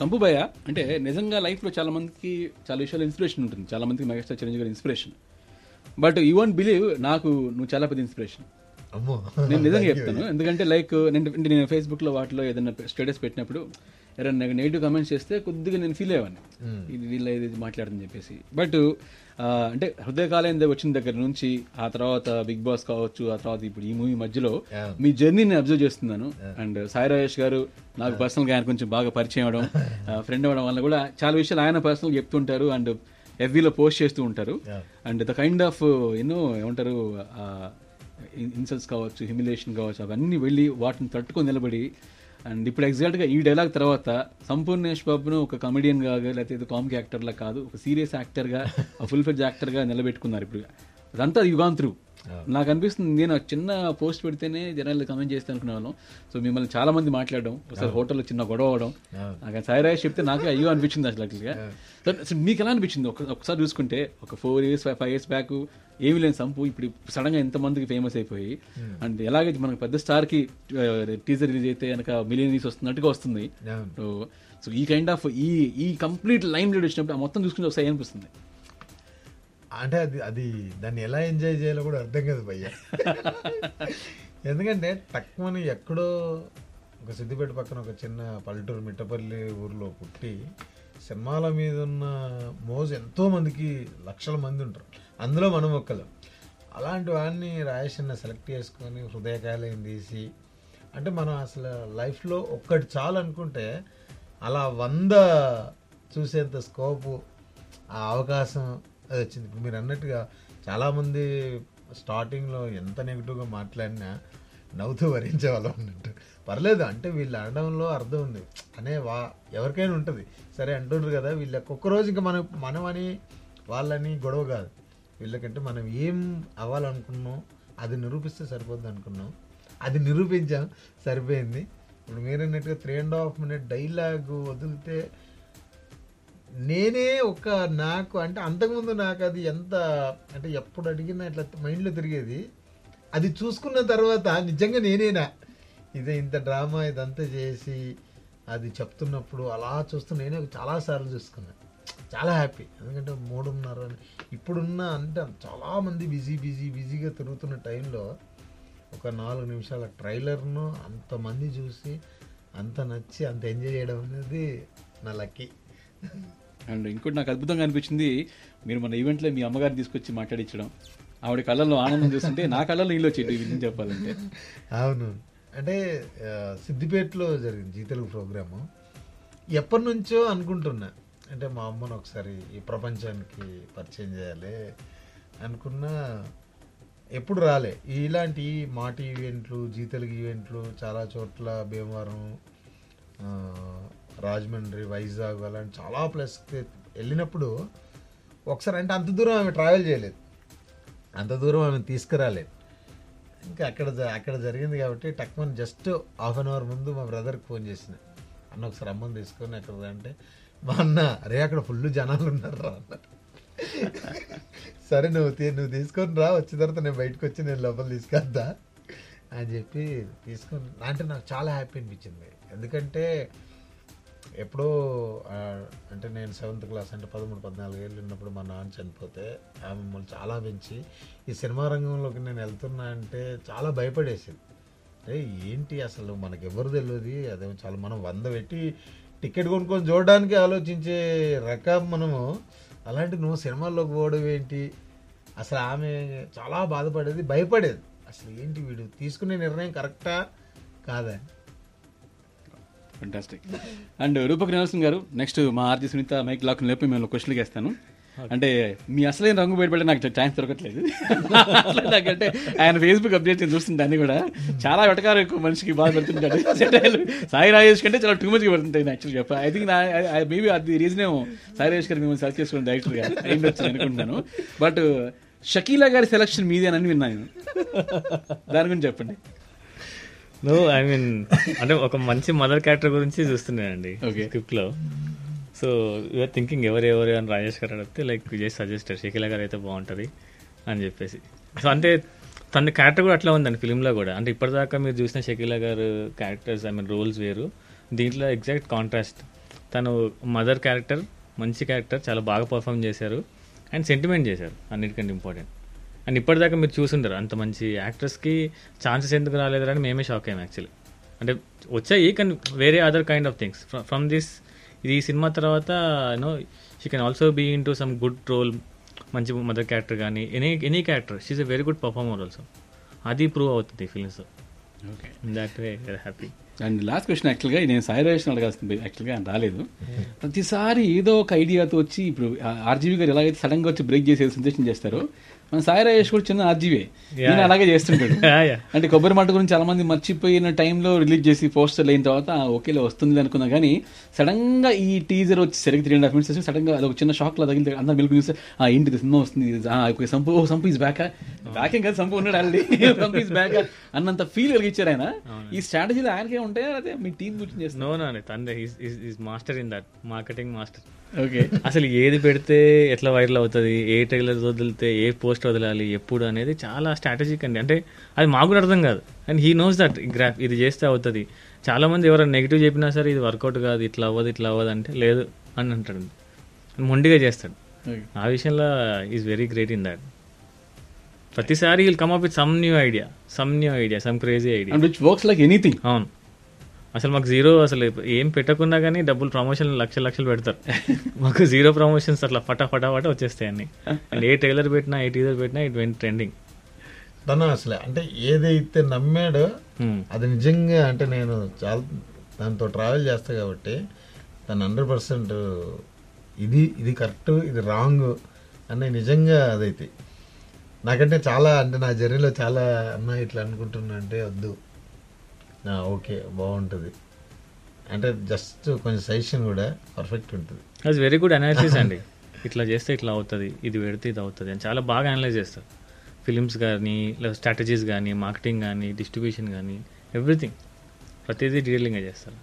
సంపుబాయ అంటే నిజంగా లైఫ్లో చాలా మందికి చాలా విషయాలు ఇన్స్పిరేషన్ ఉంటుంది. చాలా మందికి మెగాస్టార్ చిరంజీవి గారి inspiration but you won't believe నాకు నువ్వు చాలా పెద్ద ఇన్స్పిరేషన్ నేను నిజంగా చెప్తాను. ఎందుకంటే లైక్ నేను నేను ఫేస్బుక్లో వాటిలో ఏదైనా స్టేటస్ పెట్టినప్పుడు ఎవరైనా నెగిటివ్ కామెంట్స్ చేస్తే కొద్దిగా నేను ఫీల్ అయ్యాను ఇది వీళ్ళ ఇది మాట్లాడుతుందని చెప్పేసి. బట్ అంటే హృదయకాలయం వచ్చిన దగ్గర నుంచి ఆ తర్వాత బిగ్ బాస్ కావచ్చు ఆ తర్వాత ఇప్పుడు ఈ మూవీ మధ్యలో. మీ జర్నీని అబ్జర్వ్ చేస్తున్నాను. అండ్ సాయి రాజేష్ గారు నాకు పర్సనల్గా ఆయన కొంచెం బాగా పరిచయం అవడం ఫ్రెండ్ అవ్వడం వల్ల కూడా చాలా విషయాలు ఆయన పర్సనల్ చెప్తుంటారు అండ్ ఎఫ్బీలో పోస్ట్ చేస్తూ ఉంటారు. అండ్ ద కైండ్ ఆఫ్ ఎన్నో ఏమంటారు ఇన్సల్ట్స్ కావచ్చు హ్యూమిలేషన్ కావచ్చు అవన్నీ వెళ్ళి వాటిని తట్టుకొని నిలబడి అండ్ ఇప్పుడు ఎగ్జాక్ట్గా ఈ డైలాగ్ తర్వాత సంపూర్ణేష్ బాబును ఒక కమెడియన్గా లేకపోతే ఇది కామిక్ యాక్టర్లా కాదు ఒక సీరియస్ యాక్టర్గా ఫుల్ ఫెడ్జ్ యాక్టర్గా నిలబెట్టుకున్నారు ఇప్పుడు. అదంతా యు గాన్ త్రూ నాకు అనిపిస్తుంది నేను చిన్న పోస్ట్ పెడితేనే జనాలు కమెంట్ చేస్తే అనుకునే వాళ్ళం సో మిమ్మల్ని చాలా మంది మాట్లాడడం ఒకసారి హోటల్లో చిన్న గొడవ అవడం నాకు సాయి రాజేష్ చెప్తే నాకు అయ్యో అనిపించింది అసలు సో అసలు మీకు ఎలా అనిపించింది? ఒక ఒకసారి చూసుకుంటే ఒక four years five years back ఏమి లేని సంపు ఇప్పుడు సడన్గా ఎంతమందికి ఫేమస్ అయిపోయి అండ్ ఎలాగైతే మనకు పెద్ద స్టార్కి టీజర్ రిలీజ్ అయితే కనుక మిలియనీస్ వస్తున్నట్టుగా వస్తుంది. సో సో ఈ కైండ్ ఆఫ్ ఈ ఈ కంప్లీట్ లైన్ లీడ్ వచ్చినప్పుడు ఆ మొత్తం చూసుకుంటే ఒకసారి అనిపిస్తుంది అంటే అది అది దాన్ని ఎలా ఎంజాయ్ చేయాలో కూడా అర్థం కాదు భయ్య. ఎందుకంటే తక్కువని ఎక్కడో ఒక సిద్దిపేట పక్కన ఒక చిన్న పల్లెటూరు మిట్టపల్లి ఊర్లో పుట్టి సినిమాల మీద ఉన్న మోజు ఎంతో మందికి లక్షల మంది ఉంటారు. అందులో మనం ఒక్కరు అలాంటి వాడిని రాయేష్ అన్న సెలెక్ట్ చేసుకొని హృదయకాయలు తీసి అంటే మనం అసలు లైఫ్లో ఒక్కటి చాలు అనుకుంటే అలా వంద చూసేంత స్కోపు ఆ అవకాశం అది వచ్చింది. ఇప్పుడు మీరు అన్నట్టుగా చాలామంది స్టార్టింగ్లో ఎంత నెగిటివ్గా మాట్లాడినా నవ్వుతూ వరించే వాళ్ళం అన్నట్టు. పర్లేదు అంటే వీళ్ళు అనడంలో అర్థం ఉంది. అనే వా ఎవరికైనా ఉంటుంది. సరే అంటుండ్రు కదా వీళ్ళకి ఒక్కరోజు ఇంకా మనం మనమని వాళ్ళని గొడవ కాదు. వీళ్ళకంటే మనం ఏం అవ్వాలనుకున్నాం అది నిరూపిస్తే సరిపోద్ది అనుకున్నాం. అది నిరూపించాం సరిపోయింది. ఇప్పుడు మీరన్నట్టుగా three and half minute dialogue వదిలితే నేనే ఒక నాకు అంటే అంతకుముందు నాకు అది ఎంత అంటే ఎప్పుడు అడిగినా ఇట్లా మైండ్లో తిరిగేది. అది చూసుకున్న తర్వాత నిజంగా నేనేనా? ఇదే ఇంత డ్రామా ఇదంతా చేసి అది చెప్తున్నప్పుడు అలా చూస్తూ నేనే చాలాసార్లు చూసుకున్నా. చాలా హ్యాపీ. ఎందుకంటే మూడున్నర ఇప్పుడున్న అంటే చాలామంది బిజీ బిజీ బిజీగా తిరుగుతున్న టైంలో ఒక నాలుగు నిమిషాల ట్రైలర్ను అంతమంది చూసి అంత నచ్చి అంత ఎంజాయ్ చేయడం అనేది నా లక్కీ. అండ్ ఇంకోటి నాకు అద్భుతంగా అనిపించింది మీరు మన ఈవెంట్లో మీ అమ్మగారిని తీసుకొచ్చి మాట్లాడించడం ఆవిడ కళ్ళల్లో ఆనందం చూస్తుంటే నా కళ్ళల్లో నీళ్ళు వచ్చేటి విజయం చెప్పాలంటే. అవును. అంటే సిద్దిపేటలో జరిగింది జీ తెలుగు ప్రోగ్రాము ఎప్పటి నుంచో అనుకుంటున్నా. అంటే మా అమ్మను ఒకసారి ఈ ప్రపంచానికి పరిచయం చేయాలి అనుకున్నా ఎప్పుడు రాలే. ఇలాంటి మాటి ఈవెంట్లు జీ తెలుగు ఈవెంట్లు చాలా చోట్ల భీమవరం రాజమండ్రి వైజాగ్ అలాంటి చాలా ప్లేస్కి వెళ్ళినప్పుడు ఒకసారి అంటే అంత దూరం ఆమె ట్రావెల్ చేయలేదు. అంత దూరం ఆమె తీసుకురాలేదు. ఇంకా అక్కడ జ- అక్కడ జరిగింది కాబట్టి టక్మన్ జస్ట్ హాఫ్ అన్ అవర్ ముందు మా బ్రదర్కి ఫోన్ చేసిన. అన్న ఒకసారి అమ్మని తీసుకొని అక్కడ అంటే మా అన్న అరే అక్కడ ఫుల్ జనాలు ఉన్నారు రా అన్నారు సరే నువ్వు నువ్వు తీసుకొని రా వచ్చిన తర్వాత నేను బయటకు వచ్చి నేను లోపల తీసుకొద్దా అని చెప్పి తీసుకొని అంటే నాకు చాలా హ్యాపీ అనిపించింది. ఎందుకంటే ఎప్పుడో అంటే నేను సెవెంత్ క్లాస్ అంటే పదమూడు పద్నాలుగు ఏళ్ళు ఉన్నప్పుడు మా నాన్న చనిపోతే ఆమె మమ్మల్ని చాలా పెంచి ఈ సినిమా రంగంలోకి నేను వెళ్తున్నా అంటే చాలా భయపడేసింది. అంటే ఏంటి అసలు మనకి ఎవరు తెలియదు అదే చాలా మనం వంద పెట్టి టికెట్ కొనుక్కొని చూడడానికి ఆలోచించే రకం మనము. అలాంటి నువ్వు సినిమాల్లోకి పోవడం ఏంటి? అసలు ఆమె చాలా బాధపడేది భయపడేది. అసలు ఏంటి వీడు? తీసుకునే నిర్ణయం కరెక్టా? కాదని ఫంటాస్టిక్ అండ్ రూపక్ నివాసం గారు నెక్స్ట్ మా ఆర్జీ సునీత మైక్ లాక్ లేపి మేము క్వశ్చన్కి వేస్తాను అంటే మీ అసలైన రంగు బయటపడే నాకు ఛాన్స్ దొరకట్లేదు. నాకంటే ఆయన ఫేస్బుక్ అప్డేట్ చూస్తుంటే అన్ని కూడా. చాలా వెటకారం ఎక్కువ మనిషికి బాధ పెడుతుంటాడు. సాయి రాజేష్ కంటే చాలా టూ మచ్గా పెడుతుంటాయి యాక్చువల్గా చెప్ప ఐ థింక్ మేబీ అది రీజన్ ఏమో. సాయి రాజేష్ గారు మిమ్మల్ని సెలెక్ట్ చేసుకుని డైరెక్టర్గా అయిండొచ్చు అనుకుంటున్నాను. బట్ షకీలా గారి సెలక్షన్ మీదేనని విన్నాను నేను. దాని గురించి చెప్పండి. నో ఐ మీన్ అంటే ఒక మంచి మదర్ క్యారెక్టర్ గురించి చూస్తున్నానండి. స్క్రిప్ట్లో. సో యూఆర్ థింకింగ్ ఎవరు ఎవరు అని రాజేష్ గారు అడిగితే లైక్ విజయ్ సజెస్టెడ్ షకీలా గారు అయితే బాగుంటుంది అని చెప్పేసి. సో అంటే తన క్యారెక్టర్ కూడా అట్లా ఉందండి ఫిలింలో కూడా. అంటే ఇప్పటిదాకా మీరు చూసిన షకీలా గారు క్యారెక్టర్స్ ఐ మీన్ రోల్స్ వేరు. దీంట్లో ఎగ్జాక్ట్ కాంట్రాస్ట్ తను మదర్ క్యారెక్టర్ మంచి క్యారెక్టర్ చాలా బాగా పర్ఫామ్ చేశారు. అండ్ సెంటిమెంట్ చేశారు. అన్నిటికంటే ఇంపార్టెంట్ అండ్ ఇప్పటిదాకా మీరు చూసుంటారు అంత మంచి యాక్టర్స్కి ఛాన్సెస్ ఎందుకు రాలేదు అని మేమే షాక్ అయ్యాం యాక్చువల్లీ అంటే వచ్చాయి కానీ వేరే other kind of things from this ఇది ఈ సినిమా తర్వాత you know she can also be into some good role మంచి మదర్ క్యారెక్టర్ కానీ any any character she a very good performer also అది ప్రూవ్ అవుతుంది films okay that way happy and last question యాక్చువల్గా నేను సాయి రాజేష్ అడగాల్సింది యాక్చువల్గా రాలేదు. ప్రతిసారి ఏదో ఒక ఐడియాతో వచ్చి ఇప్పుడు ఆర్జీవీ గారు ఎలాగైతే సడన్గా వచ్చి బ్రేక్ చేసే సెన్సేషన్ చేస్తారో మన సాయి రాజేష్ కూడా చిన్న ఆర్జీవే. నేను అలాగే చేస్తుంటాడు. అంటే కొబ్బరి మాట గురించి చాలా మంది మర్చిపోయిన టైంలో రిలీజ్ చేసి పోస్టర్ అయిన తర్వాత "ఆ, ఓకేలే వస్తుంది అనుకున్నా కానీ సడన్గా ఈ టీజర్ వచ్చి సరిగ్గా త్రీ అండ్ హాఫ్ మినిట్స్ సడన్గా అదొక చిన్న షాక్ లా తగిలితే అందరూ మెలుగు చూస్తే "ఆ, ఏంటి సినిమా వస్తుంది? Okay, Sampu oh Sampu is back back కాదు సంపు ఉన్నాడు ఆల్రెడీ సంపు ఈజ్ బ్యాక్ అన్నంత ఫీల్ కలిగించారు ఆయన. ఈ స్ట్రాటజీలో ఆయనకే ఉంటాయా? అదే మీ టీం గురించి is master in that marketing master okay అసలు ఏది పెడితే ఎట్లా వైరల్ అవుతుంది ఏ ట్రైలర్ వదిలితే ఏ పోస్ట్ వదలాలి ఎప్పుడు అనేది చాలా స్ట్రాటజిక్ అండి. అంటే అది మాకు కూడా అర్థం కాదు. And he knows that graph ఇది చేస్తే అవుతుంది. చాలా మంది ఎవరైనా నెగిటివ్ చెప్పినా సరే ఇది వర్కౌట్ కాదు ఇట్లా అవ్వదు ఇట్లా అవ్వదు అంటే లేదు అని అంటాడు. మొండిగా చేస్తాడు. ఆ విషయంలో is very great in that ప్రతిసారి will come up with some new idea some new idea some crazy idea and which works like anything అవును. అసలు మాకు జీరో అసలు ఏం పెట్టకున్నా కానీ డబ్బులు ప్రమోషన్ లక్షలు లక్షలు పెడతారు. మాకు జీరో ప్రమోషన్స్ అట్లా ఫటా ఫటా ఫటా వచ్చేస్తాయి అన్ని. అండ్ ఏ ట్రైలర్ పెట్టినా ఏ టీజర్ పెట్టినా ఇట్ వెంట్ ట్రెండింగ్ తను అసలు అంటే ఏదైతే నమ్మాడో అది నిజంగా అంటే నేను చాలా దాంతో ట్రావెల్ చేస్తా కాబట్టి తను హండ్రెడ్ పర్సెంట్ ఇది ఇది కరెక్ట్ ఇది రాంగ్ అని నిజంగా అదైతే. నాకంటే చాలా అంటే నా జర్నీలో చాలా అన్న ఇట్లా అనుకుంటున్నా అంటే వద్దు. ఓకే బాగుంటుంది. అంటే జస్ట్ కొంచెం సజెషన్ కూడా పర్ఫెక్ట్ ఉంటుంది. అది వెరీ గుడ్ అనాలిసిస్ అండి. ఇట్లా చేస్తే ఇట్లా అవుతుంది ఇది పెడితే ఇది అవుతుంది అని చాలా బాగా అనలైజ్ చేస్తారు. ఫిలిమ్స్ కానీ లేదా స్ట్రాటజీస్ కానీ మార్కెటింగ్ కానీ డిస్ట్రిబ్యూషన్ కానీ ఎవ్రీథింగ్ ప్రతిదీ డీటెయిలింగ్గా చేస్తారు.